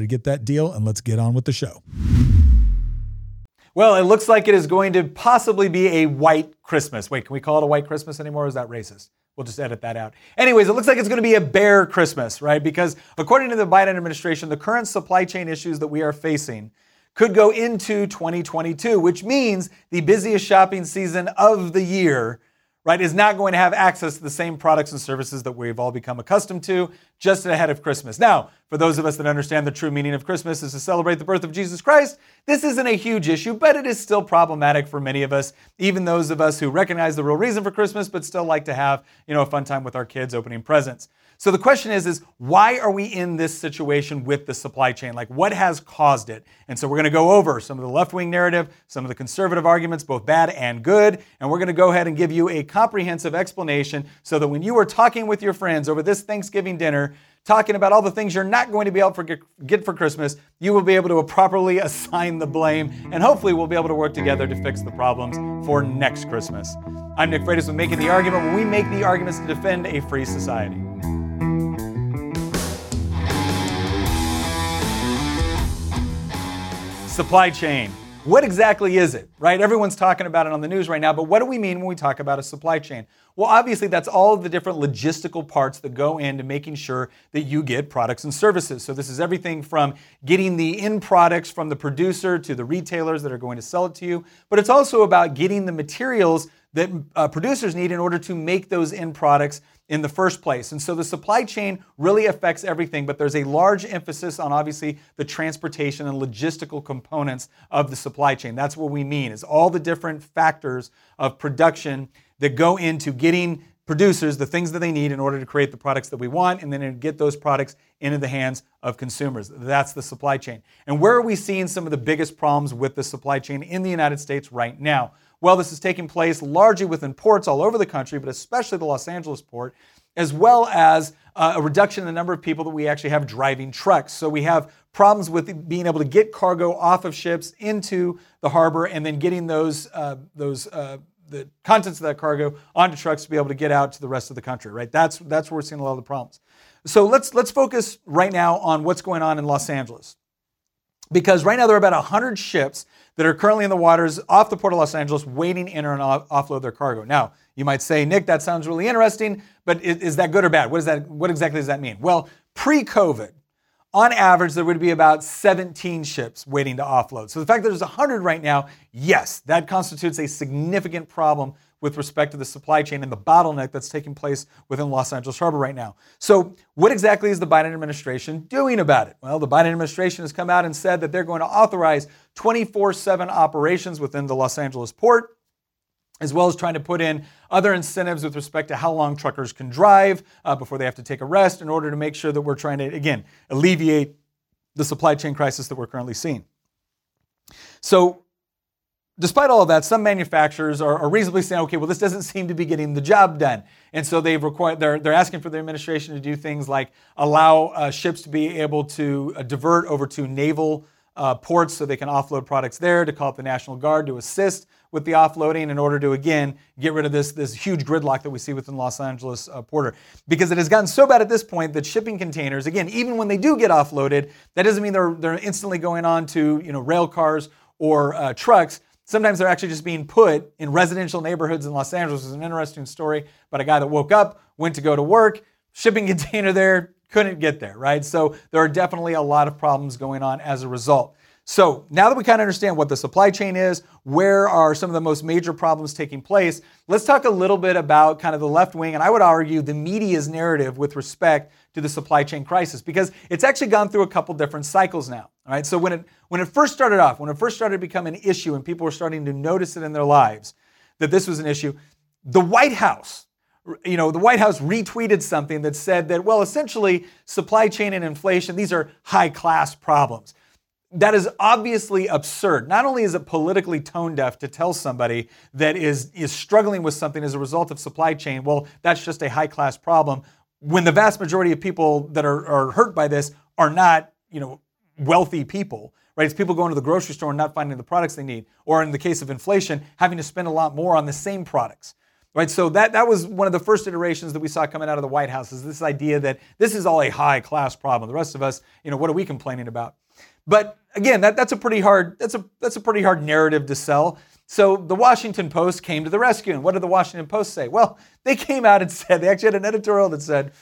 to get that deal, and let's get on with the show. Well, it looks like it is going to possibly be a white Christmas. Wait, can we call it a white Christmas anymore? is that racist? We'll just edit that out. Anyways, it looks like it's going to be a bare Christmas, right? Because according to the Biden administration, the current supply chain issues that we are facing could go into 2022, which means the busiest shopping season of the year right, is not going to have access to the same products and services that we've all become accustomed to just ahead of Christmas. Now, for those of us that understand the true meaning of Christmas is to celebrate the birth of Jesus Christ, this isn't a huge issue, but it is still problematic for many of us, even those of us who recognize the real reason for Christmas but still like to have, you know, a fun time with our kids opening presents. So the question is, is why are we in this situation with the supply chain? Like what has caused it? And so we're going to go over some of the left-wing narrative, some of the conservative arguments, both bad and good, and we're going to go ahead and give you a comprehensive explanation so that when you are talking with your friends over this Thanksgiving dinner, talking about all the things you're not going to be able to get for Christmas, you will be able to properly assign the blame, and hopefully we'll be able to work together to fix the problems for next Christmas. I'm Nick Freitas with Making the Argument, where we make the arguments to defend a free society. Supply chain. What exactly is it, right? Everyone's talking about it on the news right now, but what do we mean when we talk about a supply chain? Well, obviously, that's all of the different logistical parts that go into making sure that you get products and services. So, this is everything from getting the end products from the producer to the retailers that are going to sell it to you, but it's also about getting the materials that uh, producers need in order to make those end products in the first place. And so the supply chain really affects everything, but there's a large emphasis on obviously the transportation and logistical components of the supply chain. That's what we mean is all the different factors of production that go into getting producers the things that they need in order to create the products that we want and then get those products into the hands of consumers. That's the supply chain. And where are we seeing some of the biggest problems with the supply chain in the United States right now? Well, this is taking place largely within ports all over the country, but especially the Los Angeles port, as well as uh, a reduction in the number of people that we actually have driving trucks. So we have problems with being able to get cargo off of ships into the harbor and then getting those uh, those uh, the contents of that cargo onto trucks to be able to get out to the rest of the country. Right? That's that's where we're seeing a lot of the problems. So let's let's focus right now on what's going on in Los Angeles because right now there are about 100 ships that are currently in the waters off the port of Los Angeles waiting in and off- offload their cargo. Now, you might say, Nick, that sounds really interesting, but is, is that good or bad? What, is that, what exactly does that mean? Well, pre COVID, on average, there would be about 17 ships waiting to offload. So the fact that there's 100 right now, yes, that constitutes a significant problem with respect to the supply chain and the bottleneck that's taking place within Los Angeles Harbor right now. So, what exactly is the Biden administration doing about it? Well, the Biden administration has come out and said that they're going to authorize 24 7 operations within the Los Angeles port as well as trying to put in other incentives with respect to how long truckers can drive uh, before they have to take a rest in order to make sure that we're trying to, again, alleviate the supply chain crisis that we're currently seeing. So, despite all of that, some manufacturers are, are, reasonably saying, okay, well, this doesn't seem to be getting the job done. And so they've required, they're, they're asking for the administration to do things like allow uh, ships to be able to uh, divert over to naval uh, ports so they can offload products there, to call up the National Guard to assist with the offloading in order to, again, get rid of this, this huge gridlock that we see within Los Angeles uh, Porter. Because it has gotten so bad at this point that shipping containers, again, even when they do get offloaded, that doesn't mean they're, they're instantly going on to you know, rail cars or uh, trucks. Sometimes they're actually just being put in residential neighborhoods in Los Angeles. There's an interesting story about a guy that woke up, went to go to work, shipping container there, couldn't get there, right? So there are definitely a lot of problems going on as a result. So now that we kind of understand what the supply chain is, where are some of the most major problems taking place, let's talk a little bit about kind of the left wing, and I would argue the media's narrative with respect to the supply chain crisis, because it's actually gone through a couple different cycles now. All right. So when it when it first started off, when it first started to become an issue and people were starting to notice it in their lives that this was an issue, the White House, you know, the White House retweeted something that said that, well, essentially, supply chain and inflation, these are high class problems that is obviously absurd. Not only is it politically tone deaf to tell somebody that is, is struggling with something as a result of supply chain, well, that's just a high class problem, when the vast majority of people that are, are hurt by this are not, you know, wealthy people, right? It's people going to the grocery store and not finding the products they need, or in the case of inflation, having to spend a lot more on the same products. Right, so that, that was one of the first iterations that we saw coming out of the White House is this idea that this is all a high class problem. The rest of us, you know, what are we complaining about? But again, that, that's a pretty hard that's a that's a pretty hard narrative to sell. So the Washington Post came to the rescue. And what did the Washington Post say? Well, they came out and said they actually had an editorial that said,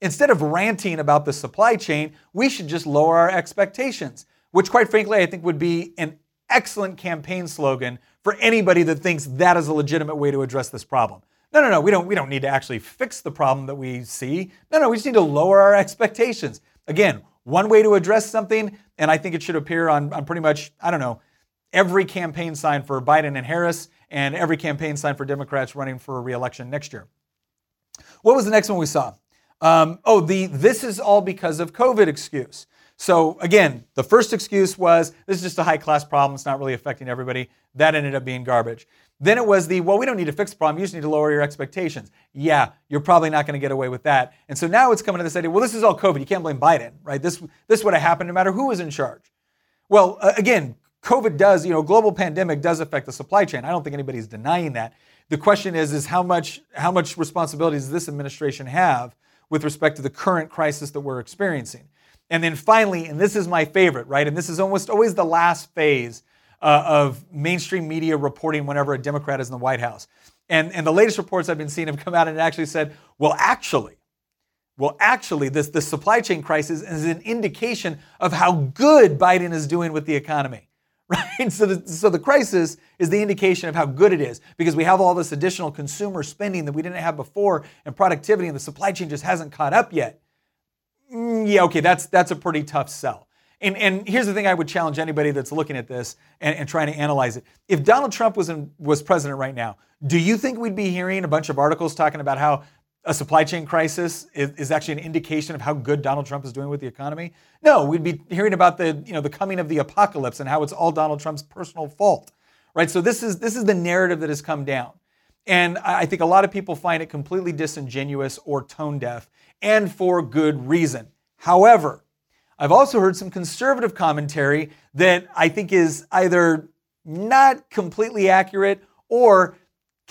instead of ranting about the supply chain, we should just lower our expectations, which quite frankly I think would be an excellent campaign slogan for anybody that thinks that is a legitimate way to address this problem. No, no, no, we don't we don't need to actually fix the problem that we see. No, no, we just need to lower our expectations. Again, one way to address something, and I think it should appear on, on pretty much, I don't know, every campaign sign for Biden and Harris and every campaign sign for Democrats running for reelection next year. What was the next one we saw? Um, oh, the this is all because of COVID excuse. So again, the first excuse was this is just a high class problem. It's not really affecting everybody. That ended up being garbage. Then it was the, well, we don't need to fix the problem. You just need to lower your expectations. Yeah, you're probably not going to get away with that. And so now it's coming to this idea, well, this is all COVID. You can't blame Biden, right? This, this would have happened no matter who was in charge. Well, uh, again, COVID does, you know, global pandemic does affect the supply chain. I don't think anybody's denying that. The question is, is how much, how much responsibility does this administration have with respect to the current crisis that we're experiencing? And then finally, and this is my favorite, right? And this is almost always the last phase uh, of mainstream media reporting whenever a Democrat is in the White House. And, and the latest reports I've been seeing have come out and actually said, well, actually, well, actually, this, this supply chain crisis is an indication of how good Biden is doing with the economy. Right? So the, so the crisis is the indication of how good it is because we have all this additional consumer spending that we didn't have before and productivity, and the supply chain just hasn't caught up yet. Mm, yeah, okay, that's, that's a pretty tough sell. And, and here's the thing I would challenge anybody that's looking at this and, and trying to analyze it. If Donald Trump was, in, was president right now, do you think we'd be hearing a bunch of articles talking about how a supply chain crisis is, actually an indication of how good Donald Trump is doing with the economy? No, we'd be hearing about the, you know, the coming of the apocalypse and how it's all Donald Trump's personal fault. Right? So this is this is the narrative that has come down. And I think a lot of people find it completely disingenuous or tone deaf, and for good reason. However, I've also heard some conservative commentary that I think is either not completely accurate or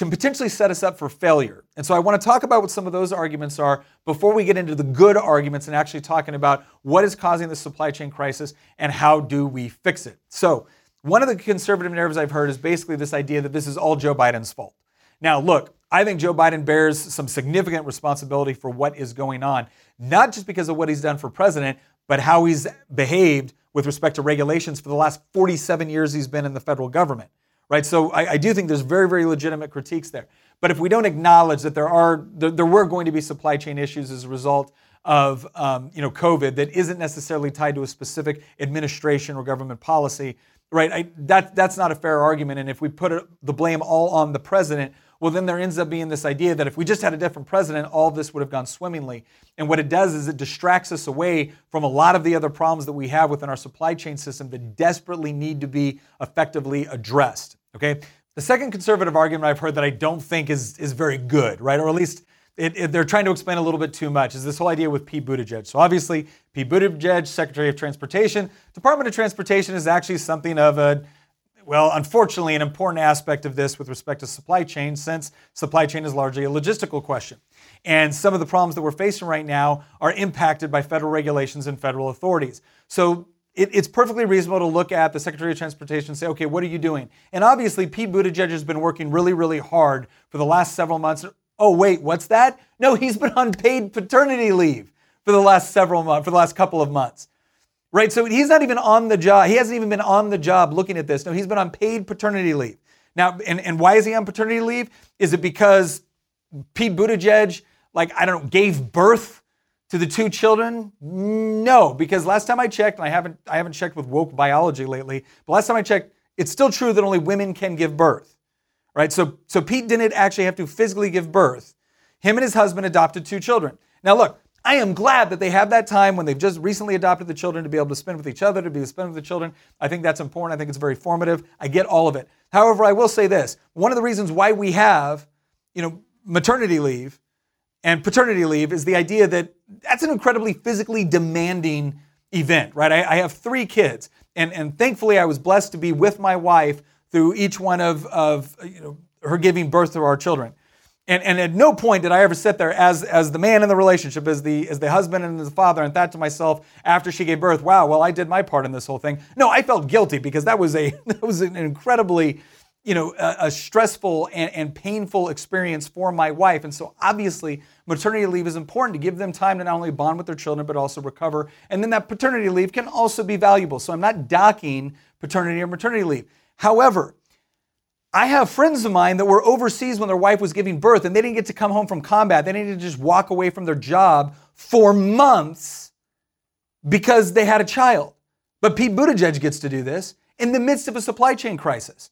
can potentially set us up for failure. And so I want to talk about what some of those arguments are before we get into the good arguments and actually talking about what is causing the supply chain crisis and how do we fix it. So, one of the conservative narratives I've heard is basically this idea that this is all Joe Biden's fault. Now, look, I think Joe Biden bears some significant responsibility for what is going on, not just because of what he's done for president, but how he's behaved with respect to regulations for the last 47 years he's been in the federal government. Right? So I, I do think there's very, very legitimate critiques there. But if we don't acknowledge that there are there, there were going to be supply chain issues as a result of um, you know COVID that isn't necessarily tied to a specific administration or government policy, right? I, that that's not a fair argument. And if we put the blame all on the president, well, then there ends up being this idea that if we just had a different president, all this would have gone swimmingly. And what it does is it distracts us away from a lot of the other problems that we have within our supply chain system that desperately need to be effectively addressed. Okay? The second conservative argument I've heard that I don't think is, is very good, right? Or at least it, it, they're trying to explain a little bit too much is this whole idea with Pete Buttigieg. So obviously, Pete Buttigieg, Secretary of Transportation, Department of Transportation is actually something of a well, unfortunately, an important aspect of this with respect to supply chain, since supply chain is largely a logistical question. And some of the problems that we're facing right now are impacted by federal regulations and federal authorities. So it, it's perfectly reasonable to look at the Secretary of Transportation and say, okay, what are you doing? And obviously, Pete Buttigieg has been working really, really hard for the last several months. Oh, wait, what's that? No, he's been on paid paternity leave for the last several months, for the last couple of months. Right? So he's not even on the job. He hasn't even been on the job looking at this. No, he's been on paid paternity leave. Now, and, and why is he on paternity leave? Is it because Pete Buttigieg, like, I don't know, gave birth to the two children? No, because last time I checked, and I haven't I haven't checked with woke biology lately, but last time I checked, it's still true that only women can give birth. Right? So so Pete didn't actually have to physically give birth. Him and his husband adopted two children. Now look, I am glad that they have that time when they've just recently adopted the children to be able to spend with each other, to be able to spend with the children. I think that's important. I think it's very formative. I get all of it. However, I will say this: one of the reasons why we have, you know, maternity leave and paternity leave is the idea that that's an incredibly physically demanding event, right? I, I have three kids, and and thankfully I was blessed to be with my wife through each one of of you know her giving birth to our children. And, and at no point did I ever sit there as, as the man in the relationship, as the, as the husband and the father, and thought to myself after she gave birth, wow, well, I did my part in this whole thing. No, I felt guilty because that was, a, that was an incredibly, you know, a, a stressful and, and painful experience for my wife. And so obviously, maternity leave is important to give them time to not only bond with their children, but also recover. And then that paternity leave can also be valuable. So I'm not docking paternity or maternity leave. However, I have friends of mine that were overseas when their wife was giving birth and they didn't get to come home from combat. They didn't just walk away from their job for months because they had a child. But Pete Buttigieg gets to do this in the midst of a supply chain crisis.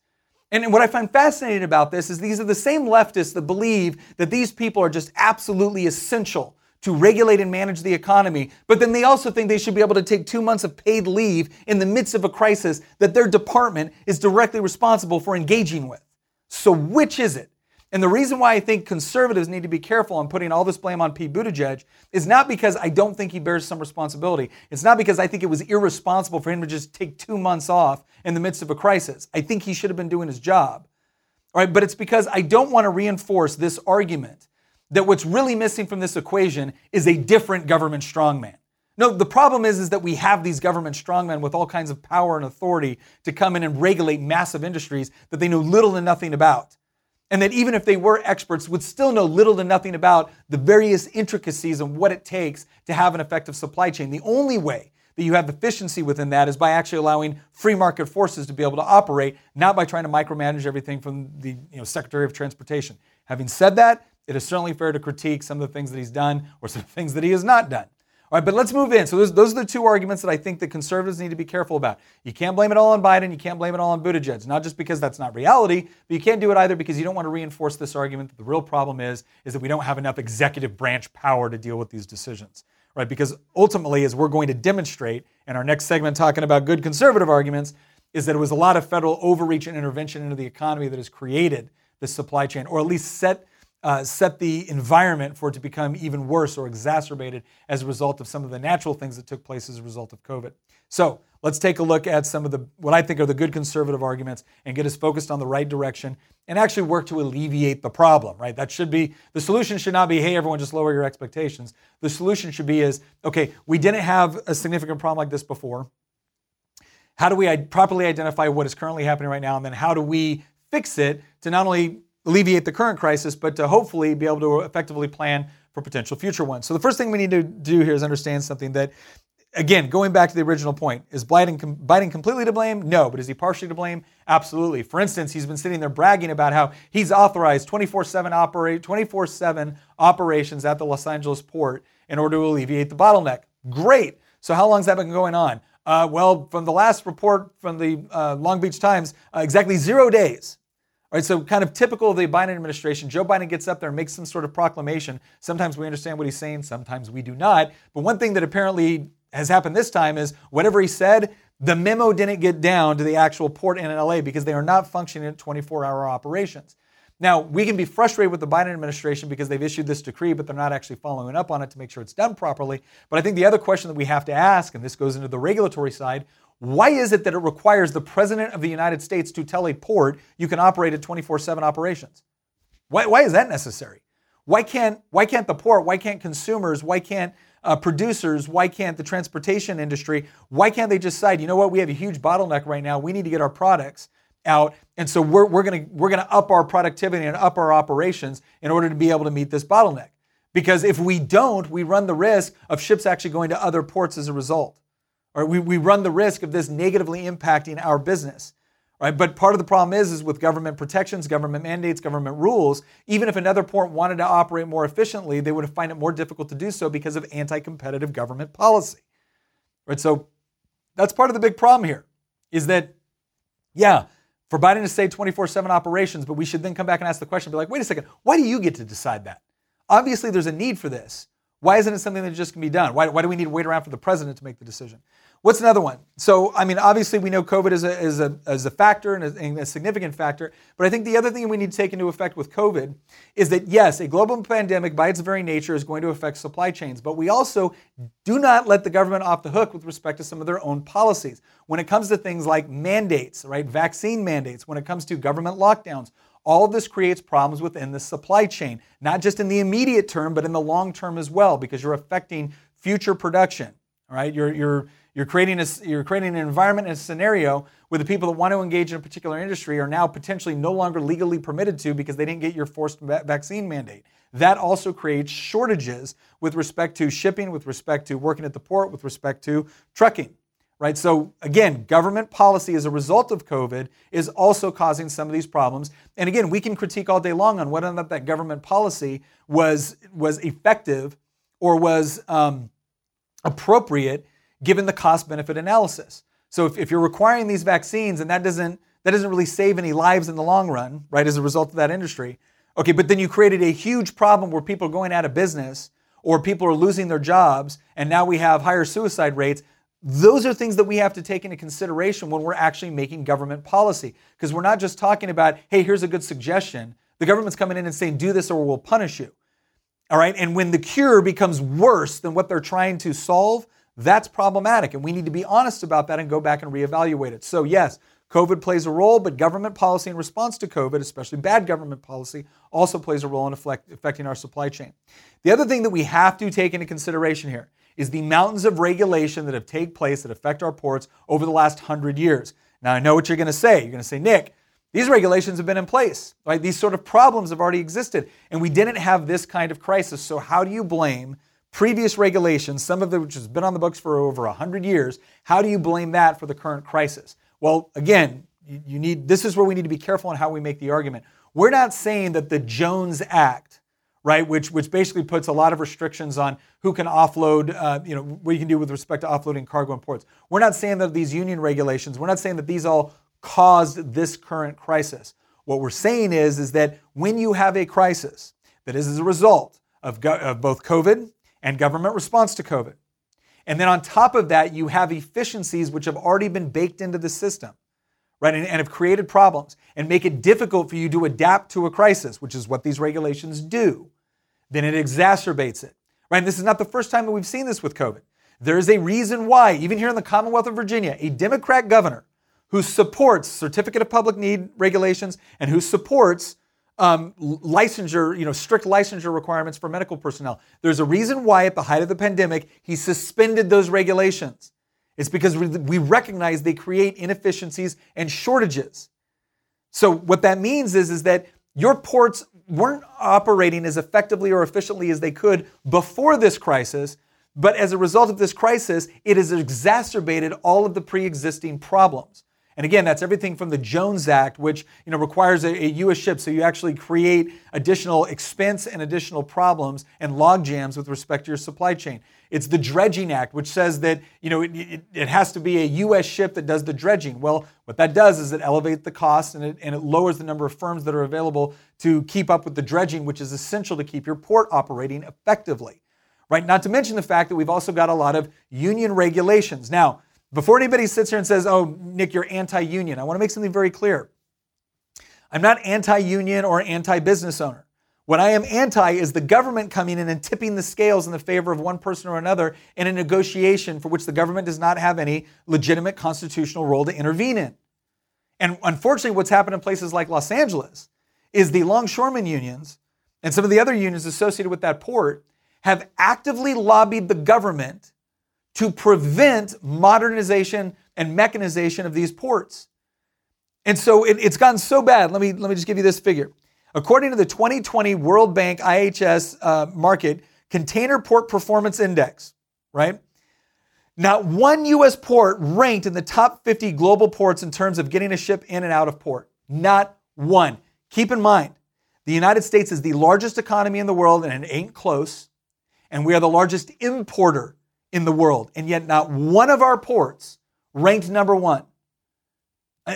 And what I find fascinating about this is these are the same leftists that believe that these people are just absolutely essential to regulate and manage the economy, but then they also think they should be able to take two months of paid leave in the midst of a crisis that their department is directly responsible for engaging with. So, which is it? And the reason why I think conservatives need to be careful on putting all this blame on Pete Buttigieg is not because I don't think he bears some responsibility. It's not because I think it was irresponsible for him to just take two months off in the midst of a crisis. I think he should have been doing his job. All right, but it's because I don't want to reinforce this argument that what's really missing from this equation is a different government strongman. No, the problem is, is that we have these government strongmen with all kinds of power and authority to come in and regulate massive industries that they know little to nothing about. And that even if they were experts, would still know little to nothing about the various intricacies and what it takes to have an effective supply chain. The only way that you have efficiency within that is by actually allowing free market forces to be able to operate, not by trying to micromanage everything from the you know, Secretary of Transportation. Having said that, it is certainly fair to critique some of the things that he's done or some things that he has not done. All right, but let's move in. So those, those are the two arguments that I think that conservatives need to be careful about. You can't blame it all on Biden. You can't blame it all on Buttigieg. Not just because that's not reality, but you can't do it either because you don't want to reinforce this argument that the real problem is is that we don't have enough executive branch power to deal with these decisions. Right? Because ultimately, as we're going to demonstrate in our next segment talking about good conservative arguments, is that it was a lot of federal overreach and intervention into the economy that has created this supply chain, or at least set uh, set the environment for it to become even worse or exacerbated as a result of some of the natural things that took place as a result of COVID. So let's take a look at some of the what I think are the good conservative arguments and get us focused on the right direction and actually work to alleviate the problem. Right? That should be the solution. Should not be hey everyone just lower your expectations. The solution should be is okay we didn't have a significant problem like this before. How do we properly identify what is currently happening right now, and then how do we fix it to not only alleviate the current crisis, but to hopefully be able to effectively plan for potential future ones. So the first thing we need to do here is understand something that, again, going back to the original point, is Biden, Biden completely to blame? No, but is he partially to blame? Absolutely. For instance, he's been sitting there bragging about how he's authorized 24/7 operate 24/7 operations at the Los Angeles port in order to alleviate the bottleneck. Great. So how long has that been going on? Uh, well, from the last report from the uh, Long Beach Times, uh, exactly zero days. All right, so kind of typical of the Biden administration, Joe Biden gets up there and makes some sort of proclamation. Sometimes we understand what he's saying, sometimes we do not. But one thing that apparently has happened this time is whatever he said, the memo didn't get down to the actual port in LA because they are not functioning at 24 hour operations. Now, we can be frustrated with the Biden administration because they've issued this decree, but they're not actually following up on it to make sure it's done properly. But I think the other question that we have to ask, and this goes into the regulatory side, why is it that it requires the President of the United States to tell a port you can operate at 24 7 operations? Why, why is that necessary? Why can't, why can't the port, why can't consumers, why can't uh, producers, why can't the transportation industry, why can't they just decide, you know what, we have a huge bottleneck right now, we need to get our products out, and so we're, we're going we're gonna up our productivity and up our operations in order to be able to meet this bottleneck? Because if we don't, we run the risk of ships actually going to other ports as a result. Or we, we run the risk of this negatively impacting our business. Right? But part of the problem is, is with government protections, government mandates, government rules, even if another port wanted to operate more efficiently, they would find it more difficult to do so because of anti-competitive government policy. Right? So that's part of the big problem here, is that, yeah, for Biden to say 24-7 operations, but we should then come back and ask the question, be like, wait a second, why do you get to decide that? Obviously, there's a need for this. Why isn't it something that just can be done? Why, why do we need to wait around for the president to make the decision? What's another one? So, I mean, obviously, we know COVID is a, is a, is a factor and a, a, significant factor. But I think the other thing we need to take into effect with COVID is that, yes, a global pandemic by its very nature is going to affect supply chains. But we also do not let the government off the hook with respect to some of their own policies. When it comes to things like mandates, right, vaccine mandates, when it comes to government lockdowns, all of this creates problems within the supply chain, not just in the immediate term, but in the long term as well, because you're affecting future production. All right, you're, you're you're creating, a, you're creating an environment and a scenario where the people that want to engage in a particular industry are now potentially no longer legally permitted to because they didn't get your forced vaccine mandate. That also creates shortages with respect to shipping, with respect to working at the port, with respect to trucking. Right? So again, government policy as a result of COVID is also causing some of these problems. And again, we can critique all day long on whether or not that government policy was was effective or was um, appropriate given the cost benefit analysis. So if, if you're requiring these vaccines and that doesn't that doesn't really save any lives in the long run, right, as a result of that industry. Okay, but then you created a huge problem where people are going out of business or people are losing their jobs and now we have higher suicide rates. Those are things that we have to take into consideration when we're actually making government policy. Because we're not just talking about, hey, here's a good suggestion. The government's coming in and saying, do this or we'll punish you. All right. And when the cure becomes worse than what they're trying to solve, that's problematic, and we need to be honest about that and go back and reevaluate it. So, yes, COVID plays a role, but government policy in response to COVID, especially bad government policy, also plays a role in affecting our supply chain. The other thing that we have to take into consideration here is the mountains of regulation that have taken place that affect our ports over the last hundred years. Now, I know what you're going to say. You're going to say, Nick, these regulations have been in place, right? These sort of problems have already existed, and we didn't have this kind of crisis. So, how do you blame previous regulations, some of which has been on the books for over 100 years, how do you blame that for the current crisis? Well, again, you need this is where we need to be careful on how we make the argument. We're not saying that the Jones Act, right, which which basically puts a lot of restrictions on who can offload, uh, you know, what you can do with respect to offloading cargo and ports. We're not saying that these union regulations, we're not saying that these all caused this current crisis. What we're saying is, is that when you have a crisis that is as a result of, go- of both COVID and government response to COVID. And then on top of that, you have efficiencies which have already been baked into the system, right? And, and, have created problems and make it difficult for you to adapt to a crisis, which is what these regulations do. Then it exacerbates it, right? And this is not the first time that we've seen this with COVID. There is a reason why, even here in the Commonwealth of Virginia, a Democrat governor who supports certificate of public need regulations and who supports um, licensure, you know, strict licensure requirements for medical personnel. There's a reason why at the height of the pandemic, he suspended those regulations. It's because we recognize they create inefficiencies and shortages. So what that means is, is that your ports weren't operating as effectively or efficiently as they could before this crisis, but as a result of this crisis, it has exacerbated all of the pre-existing problems. And again, that's everything from the Jones Act, which you know requires a, a, U.S. ship, so you actually create additional expense and additional problems and log jams with respect to your supply chain. It's the Dredging Act, which says that you know it, it, it has to be a U.S. ship that does the dredging. Well, what that does is it elevates the cost and it, and it lowers the number of firms that are available to keep up with the dredging, which is essential to keep your port operating effectively. Right? Not to mention the fact that we've also got a lot of union regulations. Now, before anybody sits here and says, oh, Nick, you're anti union, I want to make something very clear. I'm not anti union or anti business owner. What I am anti is the government coming in and tipping the scales in the favor of one person or another in a negotiation for which the government does not have any legitimate constitutional role to intervene in. And unfortunately, what's happened in places like Los Angeles is the longshoremen unions and some of the other unions associated with that port have actively lobbied the government to prevent modernization and mechanization of these ports. And so it, it's gotten so bad. Let me, let me just give you this figure. According to the 2020 World Bank IHS uh, Markit Container Port Performance Index, right? Not one U.S. port ranked in the top 50 global ports in terms of getting a ship in and out of port. Not one. Keep in mind, the United States is the largest economy in the world, and it ain't close. And we are the largest importer in the world. And yet, not one of our ports ranked number one.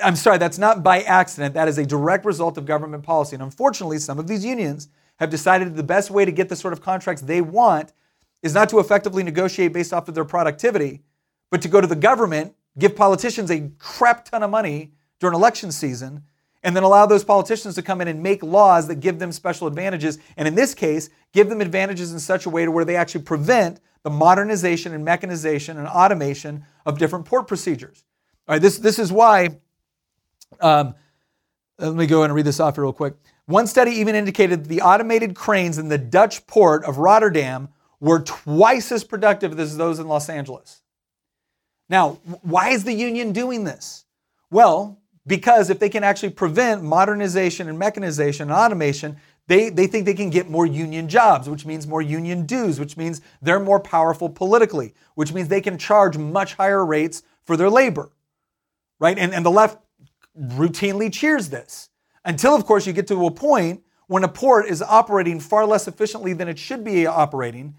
I'm sorry, that's not by accident. That is a direct result of government policy. And unfortunately, some of these unions have decided the best way to get the sort of contracts they want is not to effectively negotiate based off of their productivity, but to go to the government, give politicians a crap ton of money during election season, and then allow those politicians to come in and make laws that give them special advantages. And in this case, give them advantages in such a way to where they actually prevent the modernization and mechanization and automation of different port procedures. All right, this, this is why um, let me go and read this off here real quick. One study even indicated that the automated cranes in the Dutch port of Rotterdam were twice as productive as those in Los Angeles. Now, why is the union doing this? Well, because if they can actually prevent modernization and mechanization and automation, they, they think they can get more union jobs, which means more union dues, which means they're more powerful politically, which means they can charge much higher rates for their labor. Right? And, and the left routinely cheers this. Until, of course, you get to a point when a port is operating far less efficiently than it should be operating.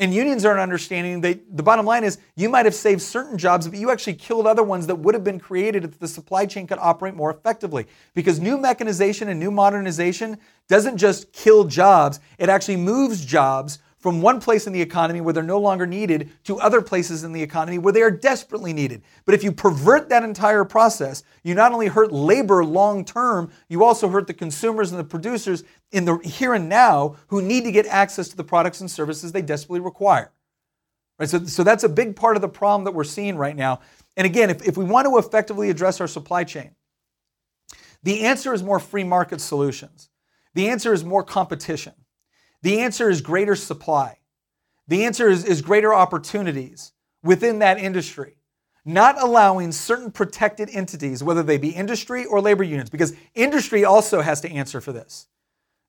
And unions aren't understanding that the bottom line is you might have saved certain jobs, but you actually killed other ones that would have been created if the supply chain could operate more effectively. Because new mechanization and new modernization doesn't just kill jobs, it actually moves jobs from one place in the economy where they're no longer needed to other places in the economy where they are desperately needed. But if you pervert that entire process, you not only hurt labor long term, you also hurt the consumers and the producers in the here and now who need to get access to the products and services they desperately require. Right? So, so that's a big part of the problem that we're seeing right now. And again, if, if we want to effectively address our supply chain, the answer is more free market solutions. The answer is more competition. The answer is greater supply. The answer is, is greater opportunities within that industry, not allowing certain protected entities, whether they be industry or labor unions, because industry also has to answer for this.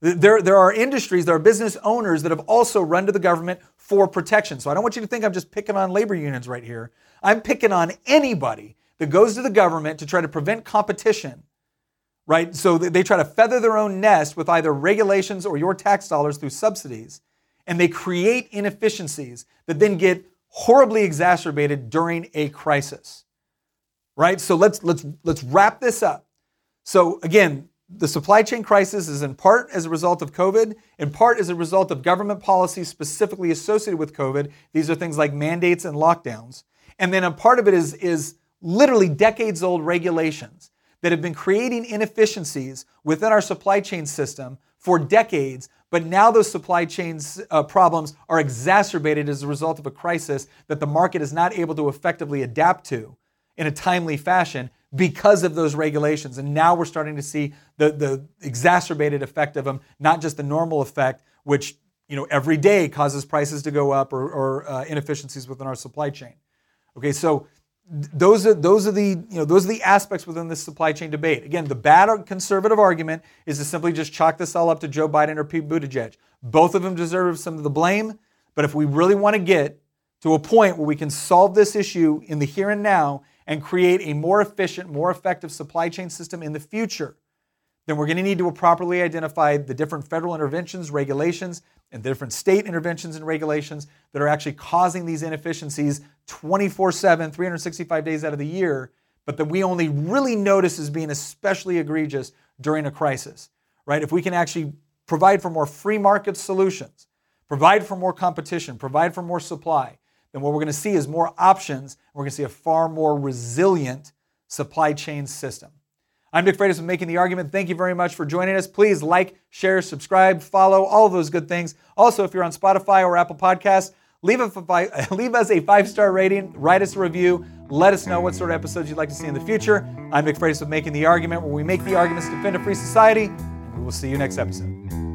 There, there are industries, there are business owners that have also run to the government for protection. So I don't want you to think I'm just picking on labor unions right here. I'm picking on anybody that goes to the government to try to prevent competition right? So they try to feather their own nest with either regulations or your tax dollars through subsidies, and they create inefficiencies that then get horribly exacerbated during a crisis. Right? So let's let's let's wrap this up. So again, the supply chain crisis is in part as a result of COVID, in part as a result of government policies specifically associated with COVID. These are things like mandates and lockdowns. And then a part of it is, is literally decades old regulations that have been creating inefficiencies within our supply chain system for decades, but now those supply chain uh, problems are exacerbated as a result of a crisis that the market is not able to effectively adapt to in a timely fashion because of those regulations. And now we're starting to see the, the exacerbated effect of them, not just the normal effect, which you know every day causes prices to go up or, or uh, inefficiencies within our supply chain. Okay, so those are those are the you know those are the aspects within this supply chain debate. Again, the bad conservative argument is to simply just chalk this all up to Joe Biden or Pete Buttigieg. Both of them deserve some of the blame, but if we really want to get to a point where we can solve this issue in the here and now and create a more efficient, more effective supply chain system in the future, then we're going to need to properly identify the different federal interventions, regulations, and the different state interventions and regulations that are actually causing these inefficiencies 24 7, 365 days out of the year, but that we only really notice as being especially egregious during a crisis, right? If we can actually provide for more free market solutions, provide for more competition, provide for more supply, then what we're going to see is more options. We're going to see a far more resilient supply chain system. I'm Nick Freitas from Making the Argument. Thank you very much for joining us. Please like, share, subscribe, follow, all those good things. Also, if you're on Spotify or Apple Podcasts, leave, a, leave us a five star rating, write us a review, let us know what sort of episodes you'd like to see in the future. I'm Nick Freitas with Making the Argument, where we make the arguments to defend a free society. We will see you next episode.